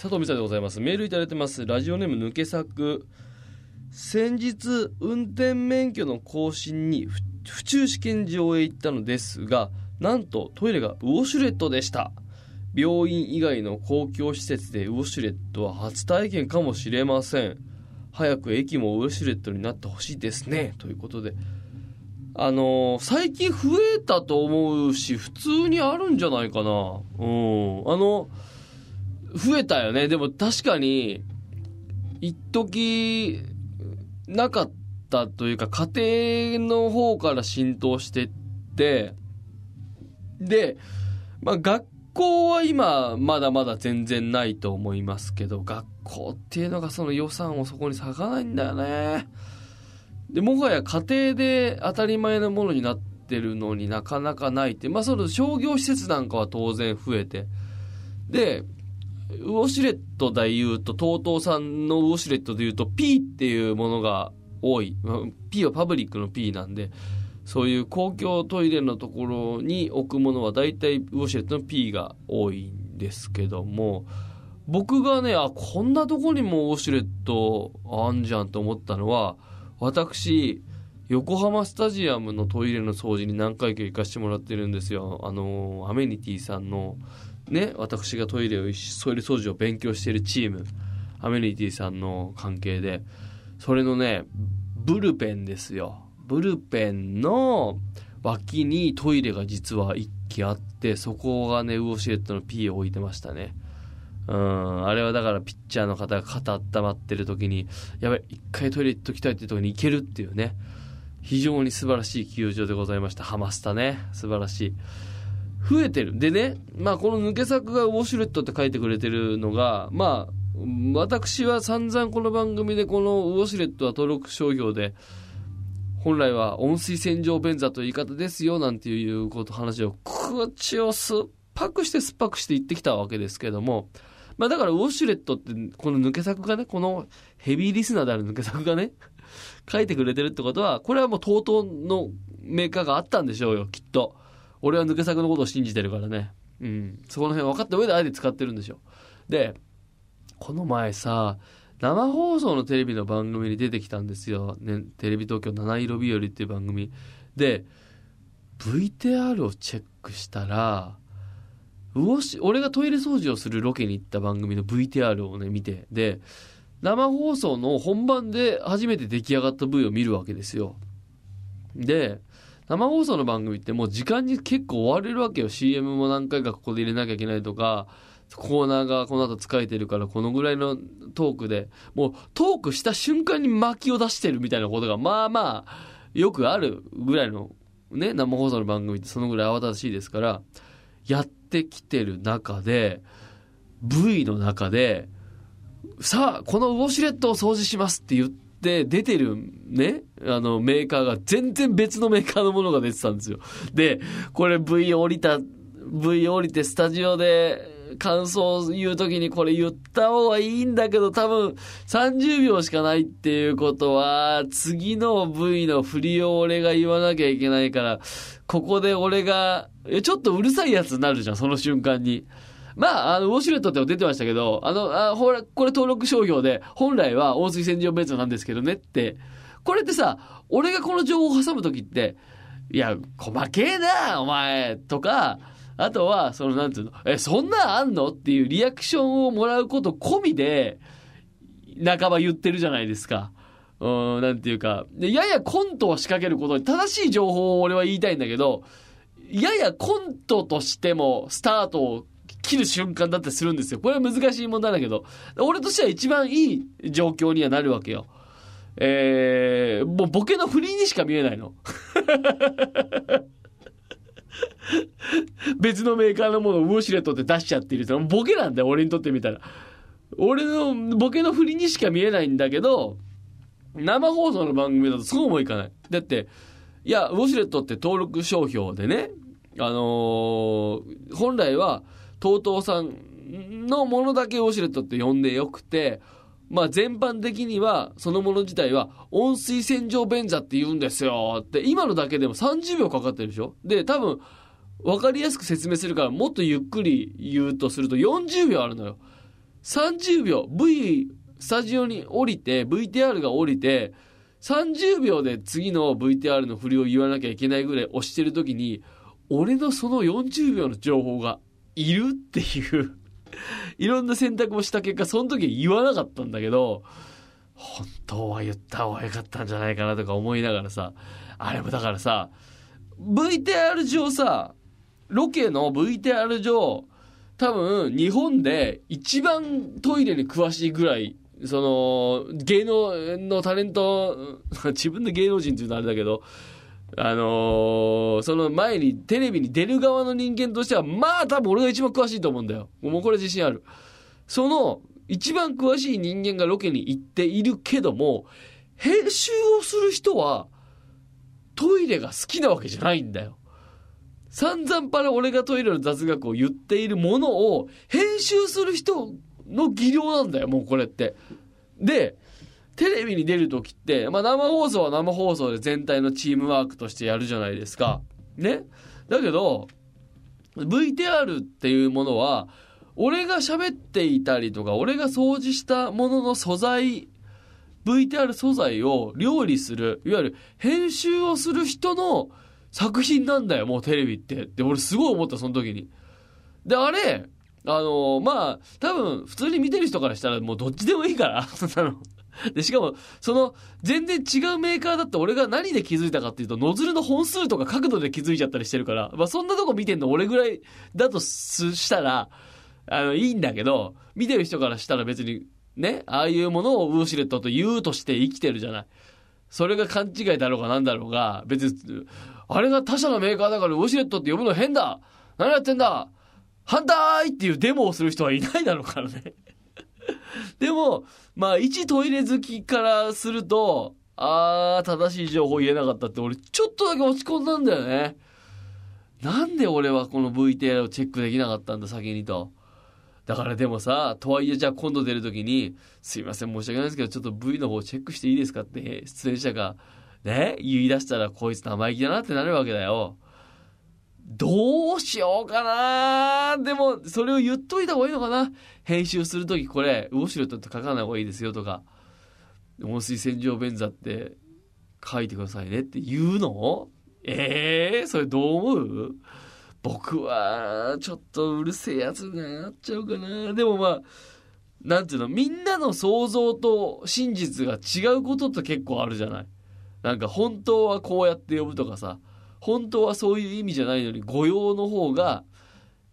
佐藤美沙でございます。メールいただいてます。ラジオネーム抜け作。先日運転免許の更新に府中試験場へ行ったのですがなんとトイレがウォシュレットでした。病院以外の公共施設でウォシュレットは初体験かもしれません。早く駅もウォシュレットになってほしいですね。ということで。あのー最近増えたと思うし普通にあるんじゃないかな。うん。あの増えたよね。でも確かに一時なかったというか家庭の方から浸透してってで、まあ、学校は今まだまだ全然ないと思いますけど学校っていうのがその予算をそこに割かないんだよね。でもはや家庭で当たり前のものになってるのになかなかないってまあその商業施設なんかは当然増えて。でウォシュレットで言うと TOTO さんのウォシュレットで言うと P っていうものが多い。P はパブリックの P なんでそういう公共トイレのところに置くものは大体ウォシュレットの P が多いんですけども僕がねあこんなとこにもウォシュレットあんじゃんと思ったのは私横浜スタジアムのトイレの掃除に何回か行かしてもらってるんですよ。あのアメニティさんのね私がトイレをトイレ掃除を勉強しているチームアメニティさんの関係でそれのねブルペンですよ。ブルペンの脇にトイレが実は1機あってそこがねウォシュレットの P を置いてましたね。うんあれはだからピッチャーの方が肩温まってる時にやばい一回トイレ行っときたいっていう時に行けるっていうね。非常に素晴らしい球場でございました。ハマスタね。素晴らしい。増えてる。でねまあこの抜け作がウォシュレットって書いてくれてるのがまあ私は散々この番組でこのウォシュレットは登録商標で本来は温水洗浄便座という言い方ですよなんていうこと話を口を酸っぱくして酸っぱくして言ってきたわけですけどもまあだからウォシュレットってこの抜け作がねこのヘビーリスナーである抜け作がね書いてくれてるってことはこれはもう TOTO のメーカーがあったんでしょうよきっと。俺は抜け作のことを信じてるからね。うん。そこの辺分かった上であえて使ってるんでしょでこの前さ生放送のテレビの番組に出てきたんですよ、ね、テレビ東京七色日和っていう番組。で VTR をチェックしたらうおし俺がトイレ掃除をするロケに行った番組の VTR をね見て。で生放送の本番で初めて出来上がった V を見るわけですよ。で生放送の番組ってもう時間に結構追われるわけよ。CM も何回かここで入れなきゃいけないとかコーナーがこの後使えてるからこのぐらいのトークで。もうトークした瞬間に巻きを出してるみたいなことがまあまあよくあるぐらいのね生放送の番組ってそのぐらい慌ただしいですから。やってきてる中で V の中でさあこのウォシュレットを掃除しますって言ってで出てるねあのメーカーが全然別のメーカーのものが出てたんですよでこれ V 降りた V 降りてスタジオで感想を言う時にこれ言った方がいいんだけど多分30秒しかないっていうことは次の V の振りを俺が言わなきゃいけないからここで俺がちょっとうるさいやつになるじゃんその瞬間に。まあ、あの、ウォシュレットって出てましたけど、あの、あほら、これ登録商標で、本来は温水洗浄ベンツなんですけどねって、これってさ、俺がこの情報を挟むときって、いや、細けえな、お前、とか、あとは、その、なんていうの、え、そんなんあんのっていうリアクションをもらうこと込みで、半ば言ってるじゃないですか。うん、なんていうか、でややコントを仕掛けることに正しい情報を俺は言いたいんだけど、ややコントとしてもスタートを切る瞬間だったりするんですよ。これは難しい問題だけど、俺としては一番いい状況にはなるわけよ。えー、もうボケの振りにしか見えないの。別のメーカーのものをウォシュレットって出しちゃってるってボケなんだよ、俺にとってみたら。俺のボケの振りにしか見えないんだけど、生放送の番組だとそうもいかない。だって、いや、ウォシュレットって登録商標でね、あのー本来は TOTO さんのものだけウォシュレットって呼んでよくて、まあ全般的にはそのもの自体は温水洗浄便座って言うんですよって今のだけでも30秒かかってるでしょ？で多分分かりやすく説明するからもっとゆっくり言うとすると40秒あるのよ。30秒 V スタジオに降りて VTR が降りて30秒で次の VTR の振りを言わなきゃいけないぐらい押してる時に俺のその40秒の情報がいるっていう。いろんな選択をした結果その時言わなかったんだけど本当は言った方が良かったんじゃないかなとか思いながらさあれもだからさ VTR 上さロケの VTR 上多分日本で一番トイレに詳しいぐらいその芸能のタレント 自分で芸能人っていうのはあれだけどあのー、その前にテレビに出る側の人間としてはまあ多分俺が一番詳しいと思うんだよ。もうこれ自信ある。その一番詳しい人間がロケに行っているけども編集をする人はトイレが好きなわけじゃないんだよ。散々パラ俺がトイレの雑学を言っているものを編集する人の技量なんだよ、もうこれって。で、テレビに出るときって、まあ生放送は生放送で全体のチームワークとしてやるじゃないですか。ね。だけど、VTR っていうものは、俺が喋っていたりとか、俺が掃除したものの素材、VTR 素材を料理する、いわゆる編集をする人の作品なんだよ、もうテレビって。で、俺すごい思った、その時に。で、あれ、あのー、まあ、多分、普通に見てる人からしたらもうどっちでもいいから、そんなの。で、しかも、その、全然違うメーカーだって俺が何で気づいたかっていうと、ノズルの本数とか角度で気づいちゃったりしてるから、まあそんなとこ見てんの俺ぐらいだとしたら、あの、いいんだけど、見てる人からしたら別に、ね、ああいうものをウーシュレットと言うとして生きてるじゃない。それが勘違いだろうがなんだろうが、別に、あれが他社のメーカーだからウォシュレットって呼ぶの変だ。何やってんだ。反対っていうデモをする人はいないだろうからね。でも、まあ、一トイレ好きからすると、あー、正しい情報言えなかったって俺ちょっとだけ落ち込んだんだよね。なんで俺はこの VTR をチェックできなかったんだ、先にと。だからでもさ、とはいえじゃあ今度出るときに、すいません、申し訳ないですけど、ちょっと V の方チェックしていいですかって出演者がね、言い出したらこいつ生意気だなってなるわけだよ。どうしようかな。でも、それを言っといた方がいいのかな。編集するときこれ、ウォシュレットって書かない方がいいですよとか、温水洗浄便座って書いてくださいねって言うの？ええー、それどう思う？僕は、ちょっとうるせえやつになっちゃうかな。でもまあ、なんていうの、みんなの想像と真実が違うことって結構あるじゃない。なんか本当はこうやって呼ぶとかさ、本当はそういう意味じゃないのに御用の方が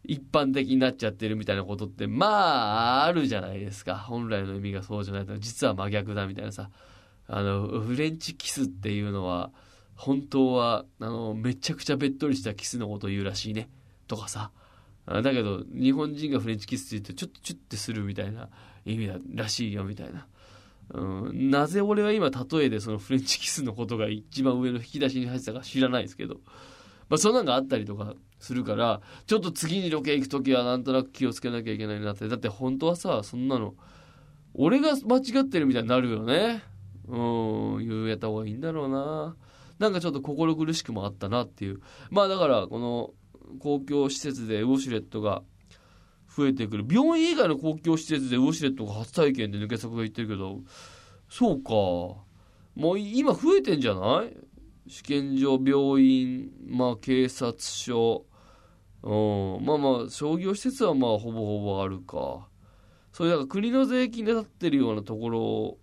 一般的になっちゃってるみたいなことってまああるじゃないですか。本来の意味がそうじゃないと実は真逆だみたいなさ。あの、フレンチキスっていうのは本当はあのめちゃくちゃべっとりしたキスのことを言うらしいね。とかさ。だけど日本人がフレンチキスって言ってちょっとチュッてするみたいな意味だらしいよみたいな。うん、なぜ俺は今例えでそのフレンチキスのことが一番上の引き出しに入ってたか知らないですけど、まあ、そんなんがあったりとかするからちょっと次にロケ行く時はなんとなく気をつけなきゃいけないなって。だって本当はさそんなの俺が間違ってるみたいになるよね。うん。言えた方がいいんだろうな。なんかちょっと心苦しくもあったなっていう。まあだからこの公共施設でウォシュレットが増えてくる。病院以外の公共施設でウォシュレットが初体験で抜け作が言ってるけどそうか。もう今増えてんじゃない？試験場病院まあ警察署。うん。まあまあ商業施設はまあほぼほぼあるか。それだから国の税金で立ってるようなところ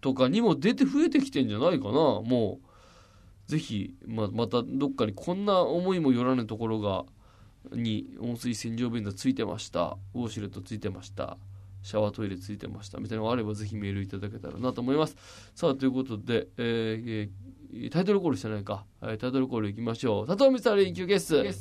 とかにも出て増えてきてんじゃないかな。もうぜひ、まあ、またどっかにこんな思いもよらぬところがに温水洗浄便座ついてました。ウォシュレットついてました。シャワートイレついてました。みたいなのがあればぜひメールいただけたらなと思います。さあということで、えー、タイトルコールしてないか、タイトルコールいきましょう。佐藤光晴連休ゲス